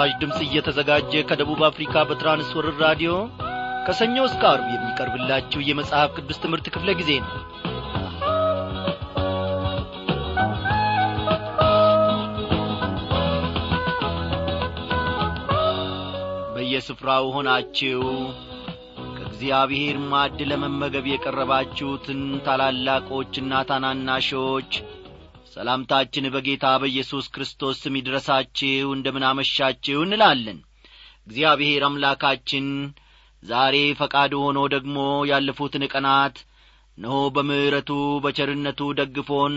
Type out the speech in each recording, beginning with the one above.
ይህ ምስራች ድምፅ እየተዘጋጀ ከደቡብ አፍሪካ በትራንስወርር ራዲዮ ከሰኞ እስከ አርብ የሚቀርብላችሁ የመጽሐፍ ቅዱስ ትምህርት ክፍለ ጊዜ ነው። በየስፍራው ሆናችሁ ከእግዚአብሔር ማዕድ ለመመገብ የቀረባችሁትን ታላላቆችና ታናናሾች ሰላምታችን በጌታ በኢየሱስ ክርስቶስ ስም ይድረሳችሁ እንደምናመሻችሁ እንላለን። እግዚአብሔር አምላካችን ዛሬ ፈቃዱ ሆኖ ደግሞ ያለፉትን ቀናት እነሆ በምሕረቱ በቸርነቱ ደግፎን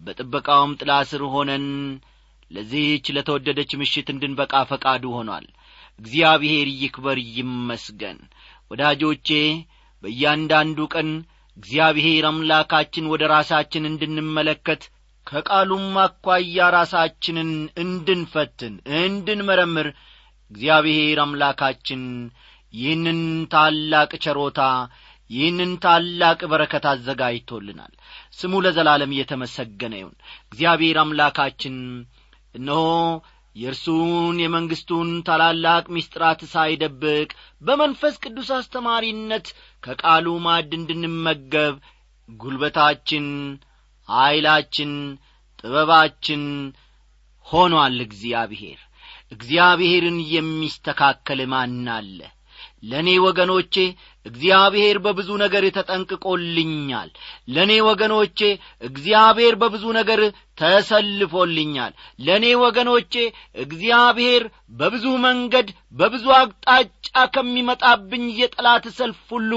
በጥበቃውም ጥላ ስር ሆነን ለዚህች ለተወደደች ምሽት እንድንበቃ ፈቃዱ ሆኗል። እግዚአብሔር ይክበር ይመስገን። ወዳጆቼ በእያንዳንዱ ቀን እግዚአብሔር አምላካችን ወደ ራሳችን እንድንመለከት ከቃሉም አኳያ ራሳችንን እንድንፈትን እንድንመረምር እግዚአብሔር አምላካችን ይህንን ታላቅ ቸሮታ ይህንን ታላቅ በረከት አዘጋጅቶልናል። ስሙ ለዘላለም እየተመሰገነ ይሁን። እግዚአብሔር አምላካችን እነሆ የእርሱን የመንግሥቱን ታላላቅ ምስጢራት ሳይደብቅ በመንፈስ ቅዱስ አስተማሪነት ከቃሉ ማዕድ እንድንመገብ ጉልበታችን ኀይላችን ጥበባችን ሆኗል እግዚአብሔር። እግዚአብሔርን የሚስተካከል ማን አለ? ለእኔ ወገኖቼ እግዚአብሔር በብዙ ነገር ተጠንቅቆልኛል። ለእኔ ወገኖቼ እግዚአብሔር በብዙ ነገር ተሰልፎልኛል። ለእኔ ወገኖቼ እግዚአብሔር በብዙ መንገድ በብዙ አቅጣጫ ከሚመጣብኝ የጠላት ሰልፍ ሁሉ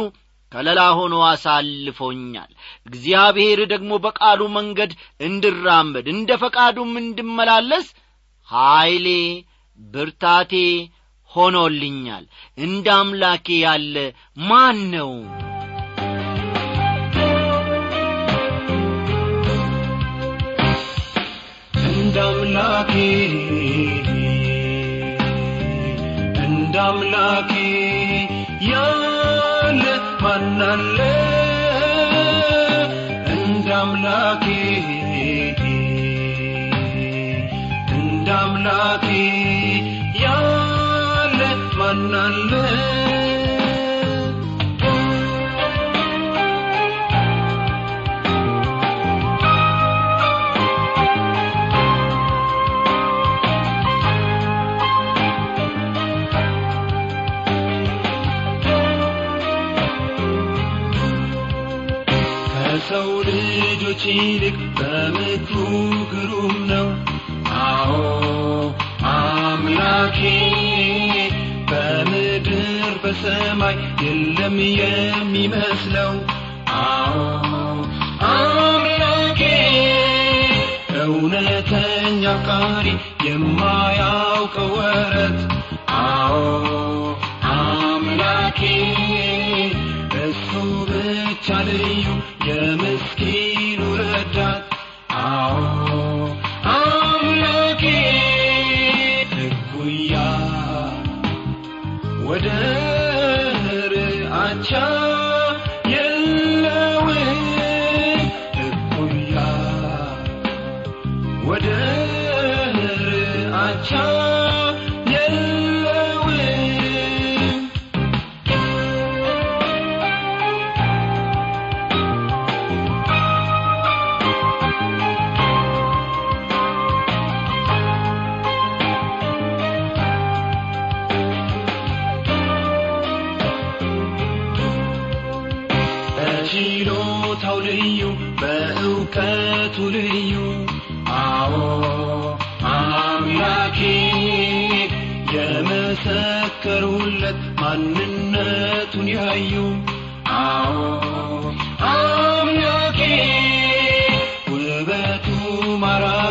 ከለላ ሆኖ አሳልፎኛል። እግዚአብሔር ደግሞ በቃሉ መንገድ እንድራመድ እንደ ፈቃዱም እንድመላለስ ኀይሌ ብርታቴ ሆኖልኛል። እንደ አምላኬ ያለ ማን ነው? እንደ አምላኬ አምላኬ እንደ አምላኬ ያለ ማናለ ልጆች ይልቅ በምክሩ ግሩም ነው? አዎ አምላኬ በምድር በሰማይ የለም የሚመስለው። አዎ አምላኬ እውነተኛ አፍቃሪ የማያውቀው ወረት። አዎ አምላኬ እሱ ብቻ ልዩ የምስኪኑ ረዳት አዎ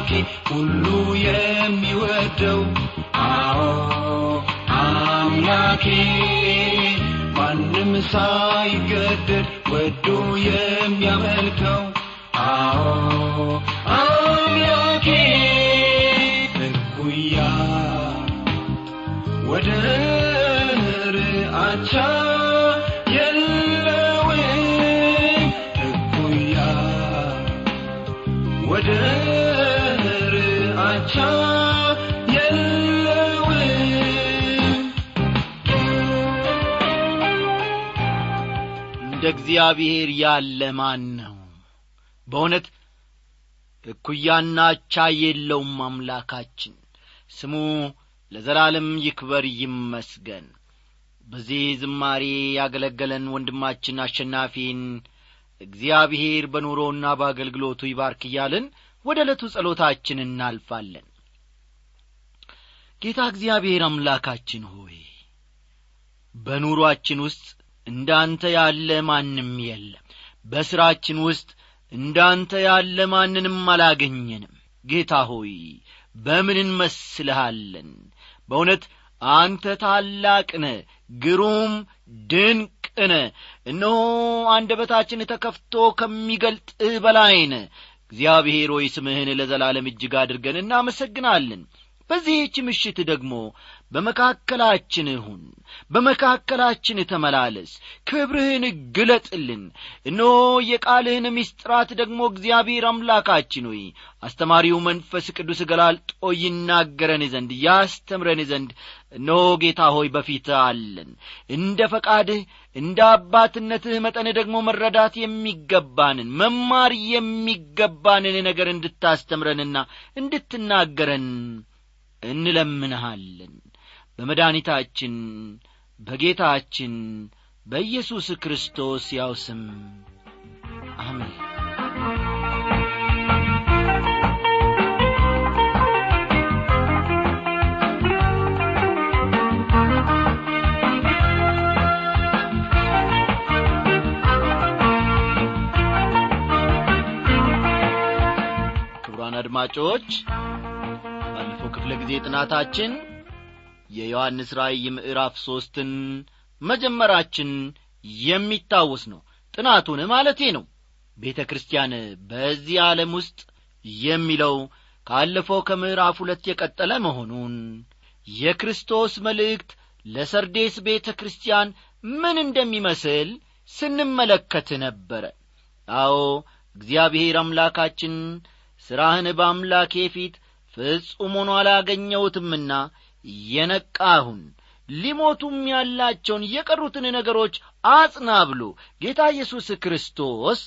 ማራኪ ሁሉ የሚወደው አዎ አምላኬ ማንም ሳይገደድ ወዶ የሚያመልከው እግዚአብሔር ያለ ማን ነው? በእውነት እኩያና አቻ የለውም አምላካችን። ስሙ ለዘላለም ይክበር ይመስገን። በዚህ ዝማሬ ያገለገለን ወንድማችን አሸናፊን እግዚአብሔር በኑሮና በአገልግሎቱ ይባርክ እያልን ወደ ዕለቱ ጸሎታችን እናልፋለን። ጌታ እግዚአብሔር አምላካችን ሆይ በኑሮአችን ውስጥ እንዳንተ ያለ ማንም የለም። በሥራችን ውስጥ እንዳንተ ያለ ማንንም አላገኘንም። ጌታ ሆይ በምን እንመስልሃለን? በእውነት አንተ ታላቅ ነ ግሩም ድንቅ ነ እነሆ አንደበታችን ተከፍቶ ከሚገልጥህ በላይ ነ እግዚአብሔር ሆይ ስምህን ለዘላለም እጅግ አድርገን እናመሰግናለን። በዚህች ምሽት ደግሞ በመካከላችን ሁን በመካከላችን ተመላለስ ክብርህን ግለጥልን። እነሆ የቃልህን ምስጢራት ደግሞ እግዚአብሔር አምላካችን ሆይ አስተማሪው መንፈስ ቅዱስ ገላልጦ ይናገረን ዘንድ ያስተምረን ዘንድ እነሆ ጌታ ሆይ በፊት አለን። እንደ ፈቃድህ እንደ አባትነትህ መጠን ደግሞ መረዳት የሚገባንን መማር የሚገባንን ነገር እንድታስተምረንና እንድትናገረን እንለምንሃለን በመድኃኒታችን በጌታችን በኢየሱስ ክርስቶስ ያው ስም። አሜን። አድማጮች ባለፈው ክፍለ ጊዜ ጥናታችን የዮሐንስ ራእይ ምዕራፍ ሦስትን መጀመራችን የሚታወስ ነው። ጥናቱን ማለቴ ነው። ቤተ ክርስቲያን በዚህ ዓለም ውስጥ የሚለው ካለፈው ከምዕራፍ ሁለት የቀጠለ መሆኑን የክርስቶስ መልእክት ለሰርዴስ ቤተ ክርስቲያን ምን እንደሚመስል ስንመለከት ነበረ። አዎ እግዚአብሔር አምላካችን ሥራህን በአምላኬ ፊት ፍጹም ሆኖ አላገኘሁትምና የነቃሁን። ሊሞቱም ያላቸውን የቀሩትን ነገሮች አጽና ብሎ ጌታ ኢየሱስ ክርስቶስ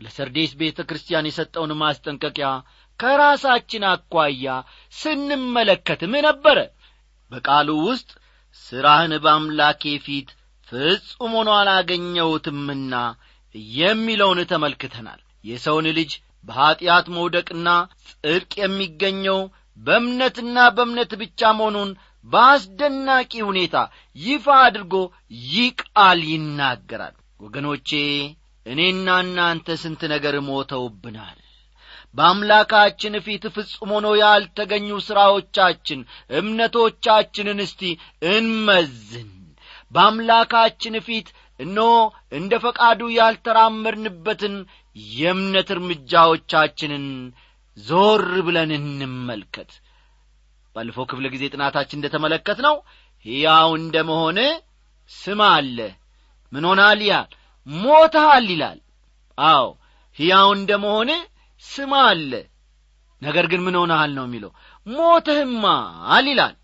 ለሰርዴስ ቤተ ክርስቲያን የሰጠውን ማስጠንቀቂያ ከራሳችን አኳያ ስንመለከትም ነበረ። በቃሉ ውስጥ ሥራህን በአምላኬ ፊት ፍጹም ሆኖ አላገኘሁትምና የሚለውን ተመልክተናል። የሰውን ልጅ በኀጢአት መውደቅና ጽድቅ የሚገኘው በእምነትና በእምነት ብቻ መሆኑን በአስደናቂ ሁኔታ ይፋ አድርጎ ይህ ቃል ይናገራል። ወገኖቼ እኔና እናንተ ስንት ነገር ሞተውብናል። በአምላካችን ፊት ፍጹም ሆኖ ያልተገኙ ሥራዎቻችን እምነቶቻችንን እስቲ እንመዝን። በአምላካችን ፊት እኖ እንደ ፈቃዱ ያልተራመድንበትን የእምነት እርምጃዎቻችንን ዞር ብለን እንመልከት። ባለፈው ክፍለ ጊዜ ጥናታችን እንደ ተመለከት ነው ሕያው እንደ መሆን ስም አለ። ምን ሆናል ይላል? ሞተሃል ይላል። አዎ ሕያው እንደ መሆን ስም አለ። ነገር ግን ምን ሆነሃል ነው የሚለው? ሞተህማል ይላል።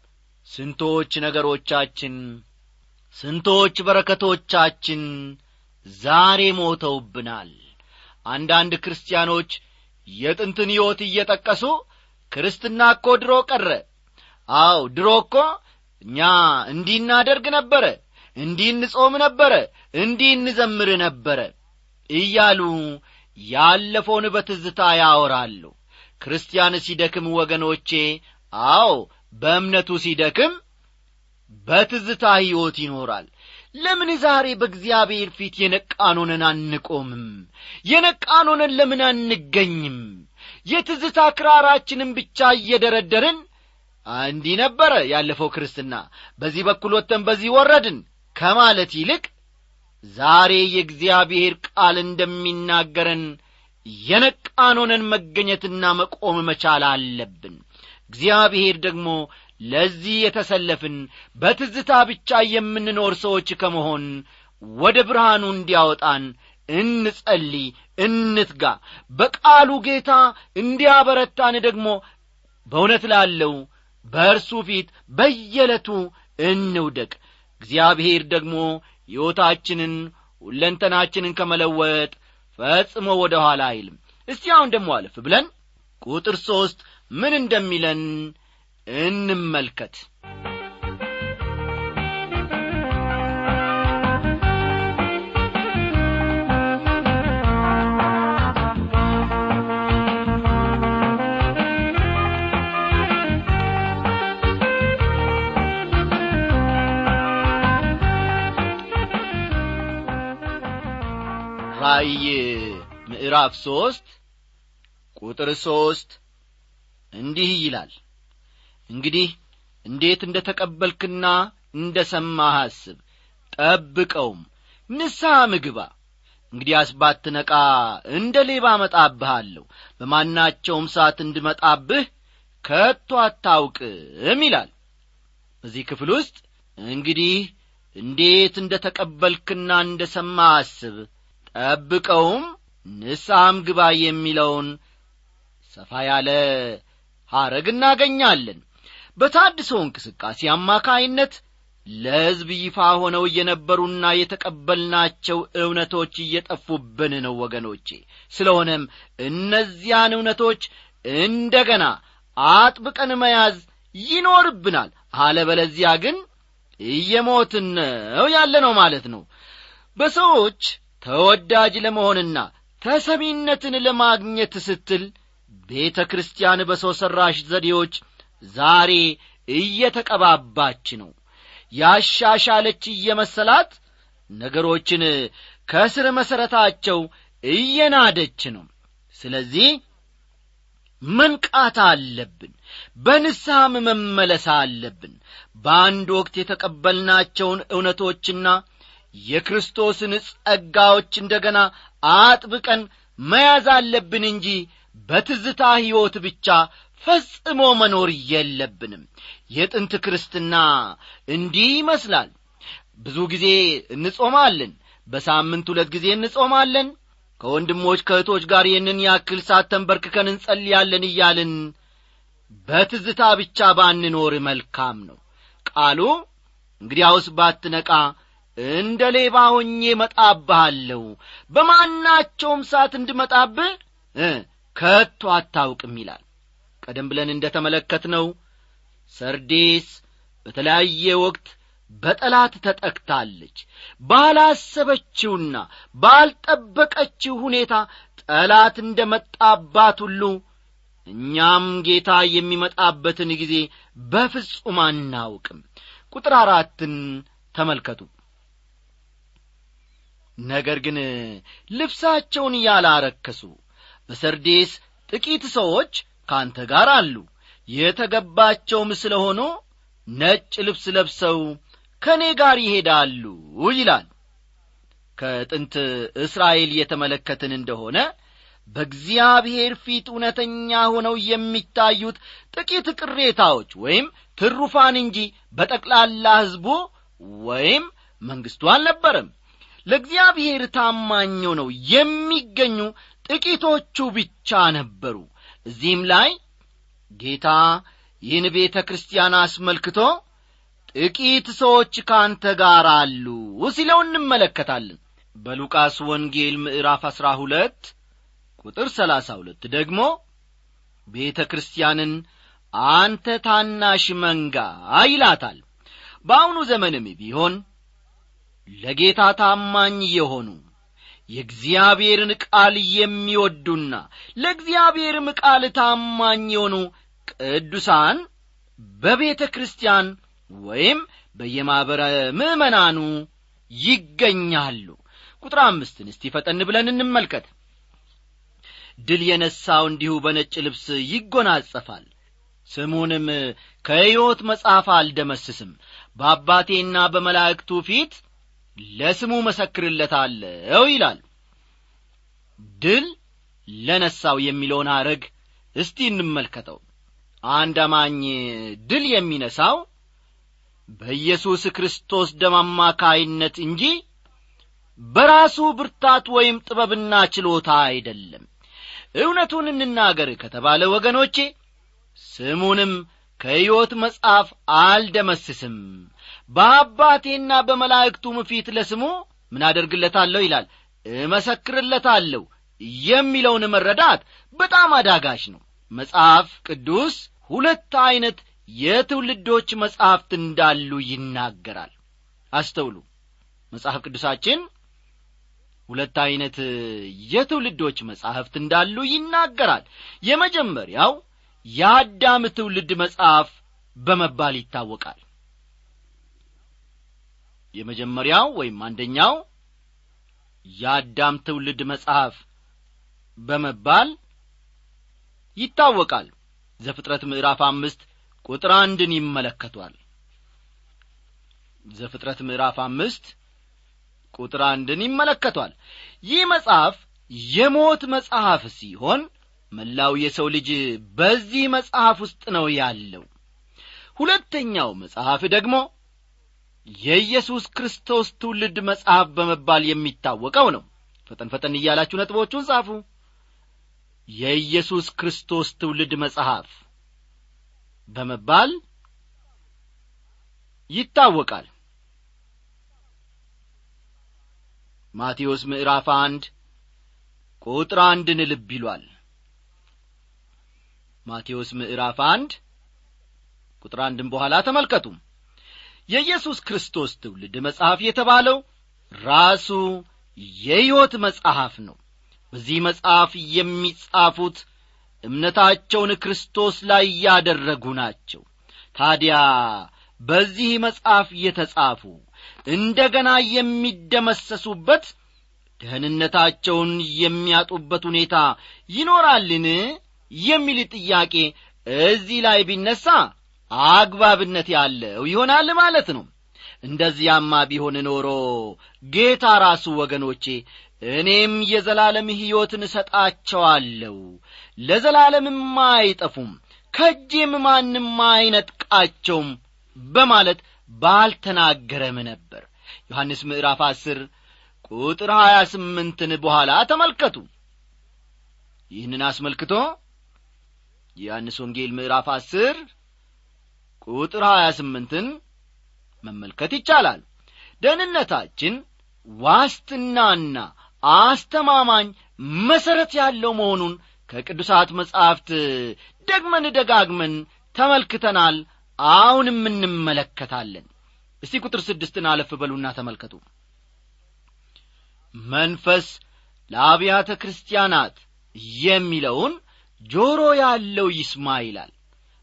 ስንቶች ነገሮቻችን ስንቶች በረከቶቻችን ዛሬ ሞተውብናል። አንዳንድ ክርስቲያኖች የጥንትን ሕይወት እየጠቀሱ ክርስትና እኮ ድሮ ቀረ። አው ድሮ እኮ እኛ እንዲህ እናደርግ ነበረ እንዲህ እንጾም ነበረ እንዲህ እንዘምር ነበረ እያሉ ያለፈውን በትዝታ ያወራሉ። ክርስቲያን ሲደክም ወገኖቼ አዎ በእምነቱ ሲደክም በትዝታ ሕይወት ይኖራል ለምን ዛሬ በእግዚአብሔር ፊት የነቃኖንን አንቆምም? የነቃኖንን ለምን አንገኝም? የትዝታ ክራራችንን ብቻ እየደረደርን? እንዲህ ነበረ ያለፈው ክርስትና። በዚህ በኩል ወጥተን በዚህ ወረድን ከማለት ይልቅ ዛሬ የእግዚአብሔር ቃል እንደሚናገረን የነቃኖንን መገኘትና መቆም መቻል አለብን። እግዚአብሔር ደግሞ ለዚህ የተሰለፍን በትዝታ ብቻ የምንኖር ሰዎች ከመሆን ወደ ብርሃኑ እንዲያወጣን እንጸልይ እንትጋ። በቃሉ ጌታ እንዲያበረታን ደግሞ በእውነት ላለው በእርሱ ፊት በየዕለቱ እንውደቅ። እግዚአብሔር ደግሞ ሕይወታችንን ሁለንተናችንን ከመለወጥ ፈጽሞ ወደ ኋላ አይልም። እስቲ አሁን ደሞ አለፍ ብለን ቁጥር ሦስት ምን እንደሚለን እንመልከት። ራእይ ምዕራፍ ሦስት ቁጥር ሦስት እንዲህ ይላል እንግዲህ እንዴት እንደ ተቀበልክና እንደ ሰማህ አስብ። ጠብቀውም ንስሐ ምግባ። እንግዲያስ ባትነቃ እንደ ሌባ እመጣብሃለሁ። በማናቸውም ሰዓት እንድመጣብህ ከቶ አታውቅም ይላል። በዚህ ክፍል ውስጥ እንግዲህ እንዴት እንደ ተቀበልክና እንደ ሰማህ አስብ። ጠብቀውም ንስሐም ግባ የሚለውን ሰፋ ያለ ሐረግ እናገኛለን በታድሶ እንቅስቃሴ አማካይነት ለሕዝብ ይፋ ሆነው የነበሩና የተቀበልናቸው እውነቶች እየጠፉብን ነው ወገኖቼ። ስለሆነም እነዚያን እውነቶች እንደ ገና አጥብቀን መያዝ ይኖርብናል። አለበለዚያ ግን እየሞትን ነው ያለ ነው ማለት ነው። በሰዎች ተወዳጅ ለመሆንና ተሰሚነትን ለማግኘት ስትል ቤተ ክርስቲያን በሰው ሠራሽ ዘዴዎች ዛሬ እየተቀባባች ነው። ያሻሻለች እየመሰላት ነገሮችን ከስር መሠረታቸው እየናደች ነው። ስለዚህ መንቃት አለብን በንስሐም መመለስ አለብን። በአንድ ወቅት የተቀበልናቸውን እውነቶችና የክርስቶስን ጸጋዎች እንደ ገና አጥብቀን መያዝ አለብን እንጂ በትዝታ ሕይወት ብቻ ፈጽሞ መኖር የለብንም። የጥንት ክርስትና እንዲህ ይመስላል። ብዙ ጊዜ እንጾማለን በሳምንት ሁለት ጊዜ እንጾማለን። ከወንድሞች ከእህቶች ጋር ይህንን ያክል ሳት ተንበርክከን እንጸልያለን እያልን በትዝታ ብቻ ባንኖር መልካም ነው። ቃሉ እንግዲያውስ ባትነቃ እንደ ሌባ ሆኜ መጣብሃለሁ በማናቸውም ሰዓት እንድመጣብህ ከቶ አታውቅም ይላል ቀደም ብለን እንደ ተመለከትነው ሰርዴስ በተለያየ ወቅት በጠላት ተጠቅታለች። ባላሰበችውና ባልጠበቀችው ሁኔታ ጠላት እንደ መጣባት ሁሉ እኛም ጌታ የሚመጣበትን ጊዜ በፍጹም አናውቅም። ቁጥር አራትን ተመልከቱ። ነገር ግን ልብሳቸውን ያላረከሱ በሰርዴስ ጥቂት ሰዎች ካንተ ጋር አሉ። የተገባቸውም ስለ ሆኑ ነጭ ልብስ ለብሰው ከእኔ ጋር ይሄዳሉ ይላል። ከጥንት እስራኤል የተመለከትን እንደሆነ በእግዚአብሔር ፊት እውነተኛ ሆነው የሚታዩት ጥቂት ቅሬታዎች ወይም ትሩፋን እንጂ በጠቅላላ ሕዝቡ ወይም መንግሥቱ አልነበረም። ለእግዚአብሔር ታማኝ ነው የሚገኙ ጥቂቶቹ ብቻ ነበሩ እዚህም ላይ ጌታ ይህን ቤተ ክርስቲያን አስመልክቶ ጥቂት ሰዎች ካንተ ጋር አሉ ሲለው እንመለከታለን። በሉቃስ ወንጌል ምዕራፍ አሥራ ሁለት ቁጥር ሰላሳ ሁለት ደግሞ ቤተ ክርስቲያንን አንተ ታናሽ መንጋ ይላታል። በአሁኑ ዘመንም ቢሆን ለጌታ ታማኝ የሆኑ የእግዚአብሔርን ቃል የሚወዱና ለእግዚአብሔርም ቃል ታማኝ የሆኑ ቅዱሳን በቤተ ክርስቲያን ወይም በየማኅበረ ምእመናኑ ይገኛሉ። ቁጥር አምስትን እስቲ ፈጠን ብለን እንመልከት። ድል የነሣው እንዲሁ በነጭ ልብስ ይጐናጸፋል። ስሙንም ከሕይወት መጽሐፍ አልደመስስም። በአባቴና በመላእክቱ ፊት ለስሙ መሰክርለታለሁ ይላል። ድል ለነሳው የሚለውን አረግ እስቲ እንመልከተው። አንድ አማኝ ድል የሚነሳው በኢየሱስ ክርስቶስ ደም አማካይነት እንጂ በራሱ ብርታት ወይም ጥበብና ችሎታ አይደለም። እውነቱን እንናገር ከተባለ ወገኖቼ ስሙንም ከሕይወት መጽሐፍ አልደመስስም በአባቴና በመላእክቱም ፊት ለስሙ ምን አደርግለታለሁ ይላል? እመሰክርለታለሁ። የሚለውን መረዳት በጣም አዳጋች ነው። መጽሐፍ ቅዱስ ሁለት ዐይነት የትውልዶች መጻሕፍት እንዳሉ ይናገራል። አስተውሉ። መጽሐፍ ቅዱሳችን ሁለት ዐይነት የትውልዶች መጻሕፍት እንዳሉ ይናገራል። የመጀመሪያው የአዳም ትውልድ መጽሐፍ በመባል ይታወቃል የመጀመሪያው ወይም አንደኛው የአዳም ትውልድ መጽሐፍ በመባል ይታወቃል። ዘፍጥረት ምዕራፍ አምስት ቁጥር አንድን ይመለከቷል። ዘፍጥረት ምዕራፍ አምስት ቁጥር አንድን ይመለከቷል። ይህ መጽሐፍ የሞት መጽሐፍ ሲሆን መላው የሰው ልጅ በዚህ መጽሐፍ ውስጥ ነው ያለው። ሁለተኛው መጽሐፍ ደግሞ የኢየሱስ ክርስቶስ ትውልድ መጽሐፍ በመባል የሚታወቀው ነው። ፈጠን ፈጠን እያላችሁ ነጥቦቹን ጻፉ። የኢየሱስ ክርስቶስ ትውልድ መጽሐፍ በመባል ይታወቃል። ማቴዎስ ምዕራፍ አንድ ቁጥር አንድን ልብ ይሏል። ማቴዎስ ምዕራፍ አንድ ቁጥር አንድን በኋላ ተመልከቱ የኢየሱስ ክርስቶስ ትውልድ መጽሐፍ የተባለው ራሱ የሕይወት መጽሐፍ ነው። በዚህ መጽሐፍ የሚጻፉት እምነታቸውን ክርስቶስ ላይ ያደረጉ ናቸው። ታዲያ በዚህ መጽሐፍ የተጻፉ እንደ ገና የሚደመሰሱበት ደህንነታቸውን የሚያጡበት ሁኔታ ይኖራልን? የሚል ጥያቄ እዚህ ላይ ቢነሣ አግባብነት ያለው ይሆናል ማለት ነው። እንደዚያማ ቢሆን ኖሮ ጌታ ራሱ ወገኖቼ እኔም የዘላለም ሕይወትን እሰጣቸዋለሁ። ለዘላለምም አይጠፉም ከእጄም ማንም አይነጥቃቸውም በማለት ባልተናገረም ነበር። ዮሐንስ ምዕራፍ አስር ቁጥር ሀያ ስምንትን በኋላ ተመልከቱ። ይህንን አስመልክቶ የዮሐንስ ወንጌል ምዕራፍ አስር ቁጥር ሀያ ስምንትን መመልከት ይቻላል። ደህንነታችን ዋስትናና አስተማማኝ መሠረት ያለው መሆኑን ከቅዱሳት መጻሕፍት ደግመን ደጋግመን ተመልክተናል አሁንም እንመለከታለን። እስቲ ቁጥር ስድስትን አለፍ በሉና ተመልከቱ። መንፈስ ለአብያተ ክርስቲያናት የሚለውን ጆሮ ያለው ይስማ ይላል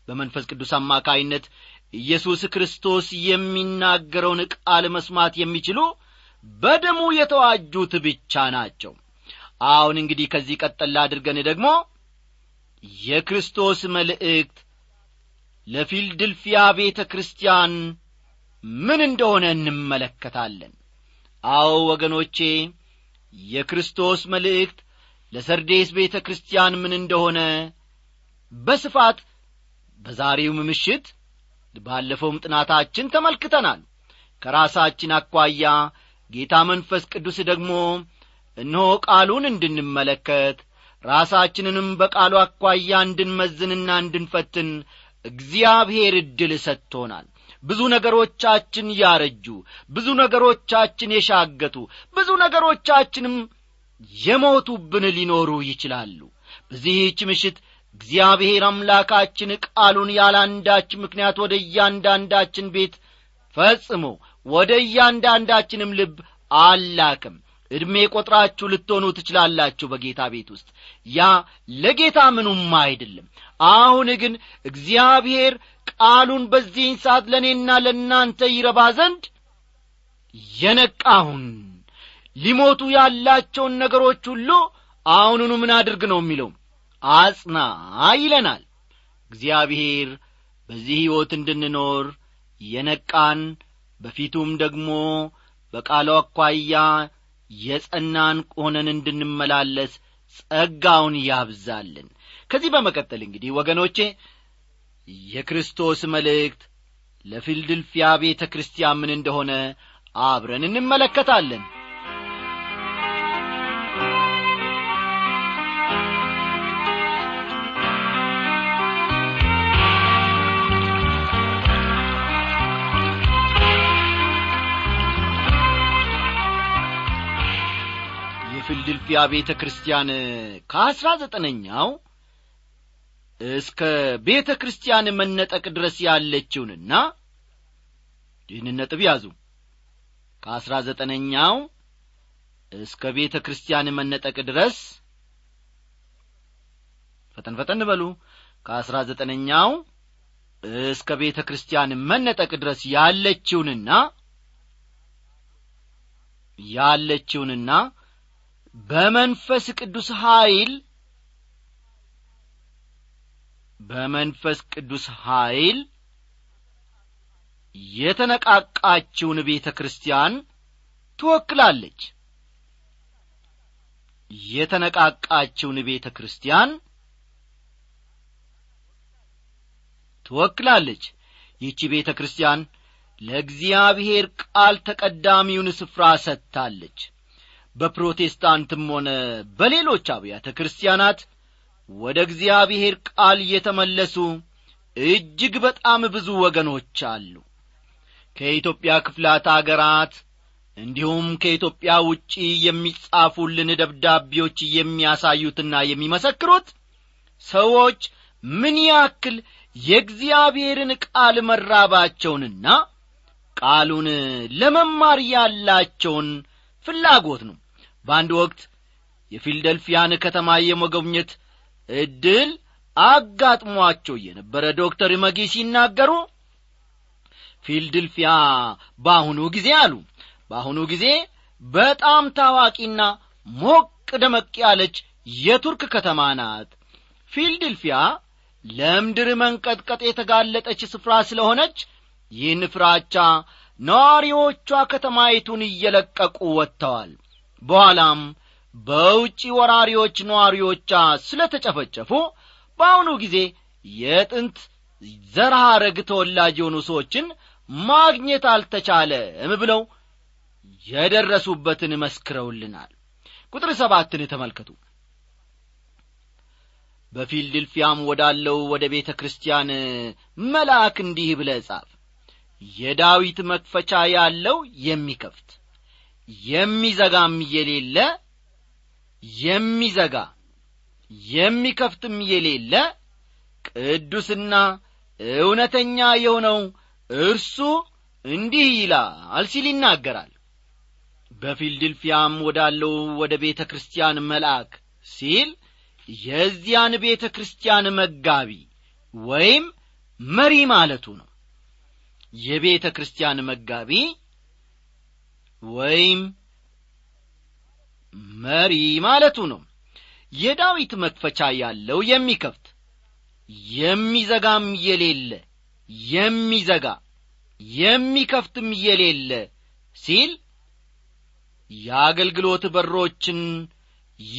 በመንፈስ ቅዱስ አማካይነት ኢየሱስ ክርስቶስ የሚናገረውን ቃል መስማት የሚችሉ በደሙ የተዋጁት ብቻ ናቸው። አሁን እንግዲህ ከዚህ ቀጠላ አድርገን ደግሞ የክርስቶስ መልእክት ለፊልድልፊያ ቤተ ክርስቲያን ምን እንደሆነ እንመለከታለን። አዎ ወገኖቼ የክርስቶስ መልእክት ለሰርዴስ ቤተ ክርስቲያን ምን እንደሆነ በስፋት በዛሬውም ምሽት ባለፈውም ጥናታችን ተመልክተናል። ከራሳችን አኳያ ጌታ መንፈስ ቅዱስ ደግሞ እነሆ ቃሉን እንድንመለከት ራሳችንንም በቃሉ አኳያ እንድንመዝንና እንድንፈትን እግዚአብሔር ዕድል ሰጥቶናል። ብዙ ነገሮቻችን ያረጁ ብዙ ነገሮቻችን የሻገቱ ብዙ ነገሮቻችንም የሞቱብን ሊኖሩ ይችላሉ። በዚህች ምሽት እግዚአብሔር አምላካችን ቃሉን ያላንዳች ምክንያት ወደ እያንዳንዳችን ቤት ፈጽሞ ወደ እያንዳንዳችንም ልብ አላክም። ዕድሜ ቈጥራችሁ ልትሆኑ ትችላላችሁ በጌታ ቤት ውስጥ። ያ ለጌታ ምኑም አይደለም። አሁን ግን እግዚአብሔር ቃሉን በዚህን ሰዓት ለእኔና ለእናንተ ይረባ ዘንድ የነቃሁን። ሊሞቱ ያላቸውን ነገሮች ሁሉ አሁኑኑ ምን አድርግ ነው የሚለው አጽና ይለናል። እግዚአብሔር በዚህ ሕይወት እንድንኖር የነቃን በፊቱም ደግሞ በቃሉ አኳያ የጸናን ሆነን እንድንመላለስ ጸጋውን ያብዛልን። ከዚህ በመቀጠል እንግዲህ ወገኖቼ የክርስቶስ መልእክት ለፊልድልፊያ ቤተ ክርስቲያን ምን እንደሆነ አብረን እንመለከታለን ፊላደልፊያ ቤተ ክርስቲያን ከአስራ ዘጠነኛው እስከ ቤተ ክርስቲያን መነጠቅ ድረስ ያለችውንና ይህንን ነጥብ ያዙ። ከአስራ ዘጠነኛው እስከ ቤተ ክርስቲያን መነጠቅ ድረስ ፈጠን ፈጠን በሉ። ከአስራ ዘጠነኛው እስከ ቤተ ክርስቲያን መነጠቅ ድረስ ያለችውንና ያለችውንና በመንፈስ ቅዱስ ኀይል በመንፈስ ቅዱስ ኀይል የተነቃቃችውን ቤተ ክርስቲያን ትወክላለች። የተነቃቃችውን ቤተ ክርስቲያን ትወክላለች። ይህቺ ቤተ ክርስቲያን ለእግዚአብሔር ቃል ተቀዳሚውን ስፍራ ሰጥታለች በፕሮቴስታንትም ሆነ በሌሎች አብያተ ክርስቲያናት ወደ እግዚአብሔር ቃል የተመለሱ እጅግ በጣም ብዙ ወገኖች አሉ። ከኢትዮጵያ ክፍላት አገራት እንዲሁም ከኢትዮጵያ ውጪ የሚጻፉልን ደብዳቤዎች የሚያሳዩትና የሚመሰክሩት ሰዎች ምን ያክል የእግዚአብሔርን ቃል መራባቸውንና ቃሉን ለመማር ያላቸውን ፍላጎት ነው በአንድ ወቅት የፊልደልፊያን ከተማ የመጎብኘት ዕድል አጋጥሟቸው የነበረ ዶክተር መጊ ሲናገሩ ፊልድልፊያ በአሁኑ ጊዜ አሉ በአሁኑ ጊዜ በጣም ታዋቂና ሞቅ ደመቅ ያለች የቱርክ ከተማ ናት። ፊልድልፊያ ለምድር መንቀጥቀጥ የተጋለጠች ስፍራ ስለሆነች ይህን ፍራቻ ነዋሪዎቿ ከተማይቱን እየለቀቁ ወጥተዋል በኋላም በውጪ ወራሪዎች ነዋሪዎቿ ስለ ተጨፈጨፉ በአሁኑ ጊዜ የጥንት ዘርሃረግ ተወላጅ የሆኑ ሰዎችን ማግኘት አልተቻለም ብለው የደረሱበትን መስክረውልናል። ቁጥር ሰባትን ተመልከቱ። በፊልድልፊያም ወዳለው ወደ ቤተ ክርስቲያን መልአክ እንዲህ ብለ ጻፍ። የዳዊት መክፈቻ ያለው የሚከፍት የሚዘጋም የሌለ የሚዘጋ የሚከፍትም የሌለ ቅዱስና እውነተኛ የሆነው እርሱ እንዲህ ይላል ሲል ይናገራል። በፊልድልፊያም ወዳለው ወደ ቤተ ክርስቲያን መልአክ ሲል የዚያን ቤተ ክርስቲያን መጋቢ ወይም መሪ ማለቱ ነው። የቤተ ክርስቲያን መጋቢ ወይም መሪ ማለቱ ነው። የዳዊት መክፈቻ ያለው የሚከፍት የሚዘጋም የሌለ የሚዘጋ የሚከፍትም የሌለ ሲል የአገልግሎት በሮችን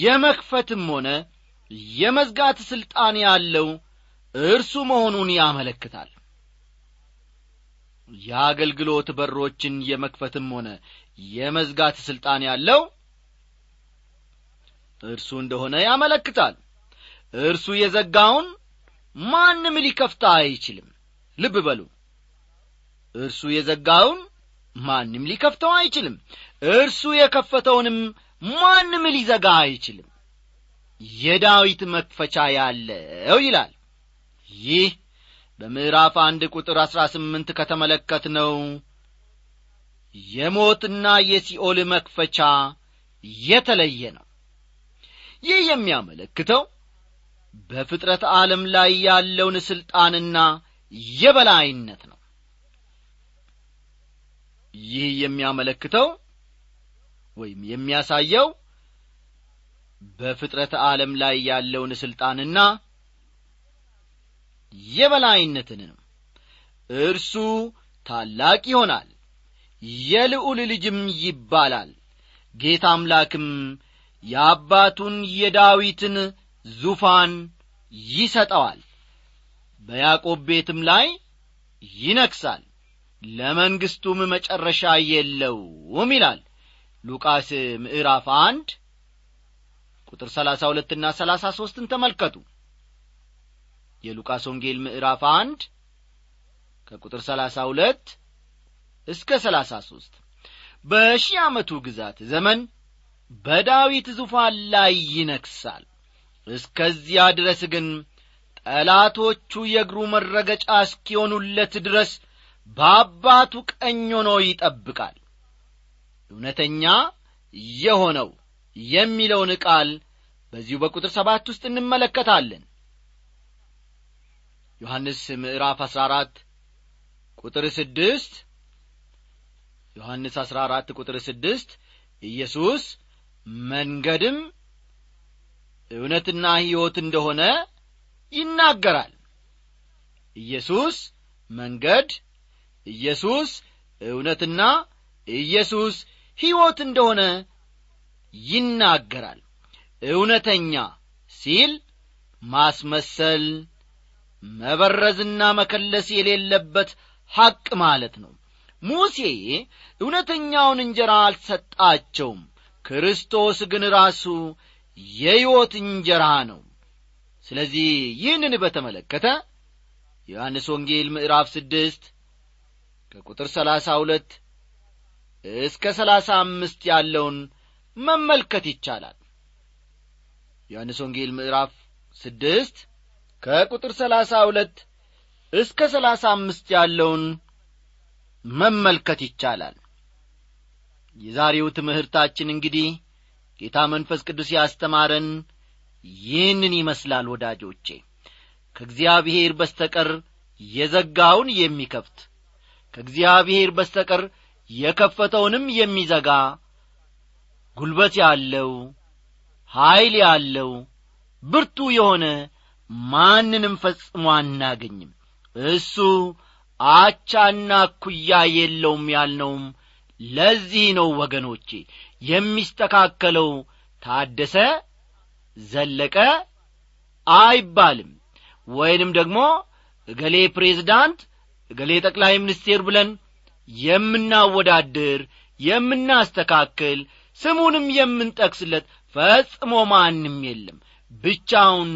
የመክፈትም ሆነ የመዝጋት ሥልጣን ያለው እርሱ መሆኑን ያመለክታል። የአገልግሎት በሮችን የመክፈትም ሆነ የመዝጋት ሥልጣን ያለው እርሱ እንደሆነ ያመለክታል። እርሱ የዘጋውን ማንም ሊከፍታ አይችልም። ልብ በሉ። እርሱ የዘጋውን ማንም ሊከፍተው አይችልም። እርሱ የከፈተውንም ማንም ሊዘጋ አይችልም። የዳዊት መክፈቻ ያለው ይላል። ይህ በምዕራፍ አንድ ቁጥር አሥራ ስምንት ከተመለከት ነው የሞትና የሲኦል መክፈቻ የተለየ ነው። ይህ የሚያመለክተው በፍጥረት ዓለም ላይ ያለውን ሥልጣንና የበላይነት ነው። ይህ የሚያመለክተው ወይም የሚያሳየው በፍጥረት ዓለም ላይ ያለውን ሥልጣንና የበላይነትን ነው። እርሱ ታላቅ ይሆናል የልዑል ልጅም ይባላል። ጌታ አምላክም የአባቱን የዳዊትን ዙፋን ይሰጠዋል። በያዕቆብ ቤትም ላይ ይነክሳል ለመንግሥቱም መጨረሻ የለውም ይላል። ሉቃስ ምዕራፍ አንድ ቁጥር ሰላሳ ሁለትና ሰላሳ ሦስትን ተመልከቱ። የሉቃስ ወንጌል ምዕራፍ አንድ ከቁጥር ሰላሳ ሁለት እስከ ሰላሳ ሦስት በሺህ ዓመቱ ግዛት ዘመን በዳዊት ዙፋን ላይ ይነግሣል እስከዚያ ድረስ ግን ጠላቶቹ የእግሩ መረገጫ እስኪሆኑለት ድረስ በአባቱ ቀኝ ሆኖ ይጠብቃል። እውነተኛ የሆነው የሚለውን ቃል በዚሁ በቁጥር ሰባት ውስጥ እንመለከታለን። ዮሐንስ ምዕራፍ አሥራ አራት ቁጥር ስድስት ዮሐንስ አሥራ አራት ቁጥር ስድስት ኢየሱስ መንገድም እውነትና ሕይወት እንደሆነ ይናገራል። ኢየሱስ መንገድ ኢየሱስ እውነትና ኢየሱስ ሕይወት እንደሆነ ይናገራል። እውነተኛ ሲል ማስመሰል መበረዝና መከለስ የሌለበት ሐቅ ማለት ነው ሙሴ እውነተኛውን እንጀራ አልሰጣቸውም። ክርስቶስ ግን ራሱ የሕይወት እንጀራ ነው። ስለዚህ ይህንን በተመለከተ ዮሐንስ ወንጌል ምዕራፍ ስድስት ከቁጥር ሰላሳ ሁለት እስከ ሰላሳ አምስት ያለውን መመልከት ይቻላል። ዮሐንስ ወንጌል ምዕራፍ ስድስት ከቁጥር ሰላሳ ሁለት እስከ ሰላሳ አምስት ያለውን መመልከት ይቻላል። የዛሬው ትምህርታችን እንግዲህ ጌታ መንፈስ ቅዱስ ያስተማረን ይህንን ይመስላል ወዳጆቼ። ከእግዚአብሔር በስተቀር የዘጋውን የሚከፍት ከእግዚአብሔር በስተቀር የከፈተውንም የሚዘጋ ጉልበት ያለው ኀይል ያለው ብርቱ የሆነ ማንንም ፈጽሞ አናገኝም። እሱ አቻና ኩያ የለውም ያልነውም ለዚህ ነው ወገኖቼ። የሚስተካከለው ታደሰ ዘለቀ አይባልም። ወይንም ደግሞ እገሌ ፕሬዝዳንት እገሌ ጠቅላይ ሚኒስቴር ብለን የምናወዳድር የምናስተካክል ስሙንም የምንጠቅስለት ፈጽሞ ማንም የለም። ብቻውን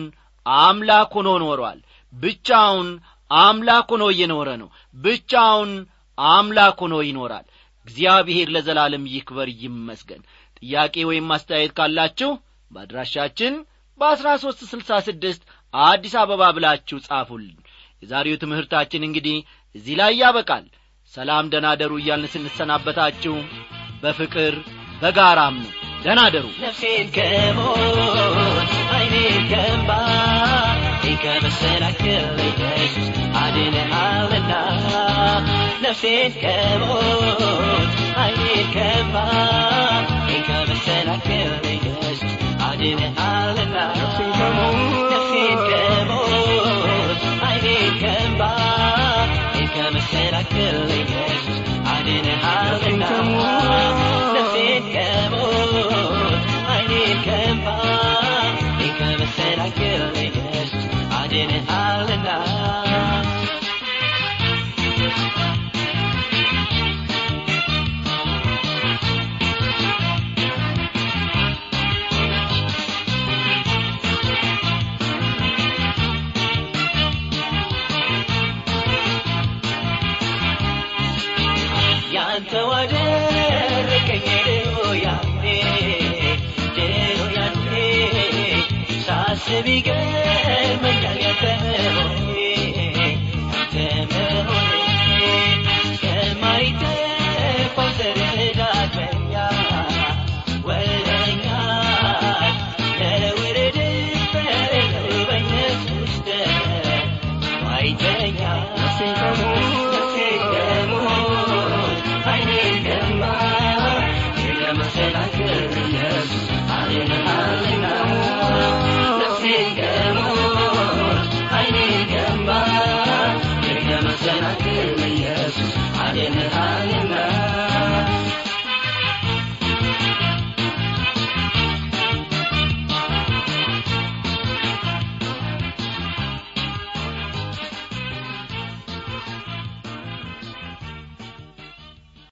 አምላክ ሆኖ ኖሯል። ብቻውን አምላክ ሆኖ እየኖረ ነው። ብቻውን አምላክ ሆኖ ይኖራል። እግዚአብሔር ለዘላለም ይክበር ይመስገን። ጥያቄ ወይም አስተያየት ካላችሁ በአድራሻችን በአሥራ ሦስት ስልሳ ስድስት አዲስ አበባ ብላችሁ ጻፉልን። የዛሬው ትምህርታችን እንግዲህ እዚህ ላይ ያበቃል። ሰላም ደናደሩ እያልን ስንሰናበታችሁ በፍቅር በጋራም ነው። ደናደሩ ነፍሴን ከሞት አይኔን ከእንባ ከመሰናክል ነፍሴን ከሞት አይኔን ከእንባ ከመሰናክል ኢየሱስ አድነሃልና። ነፍሴን ከሞት አይኔን Baby girl.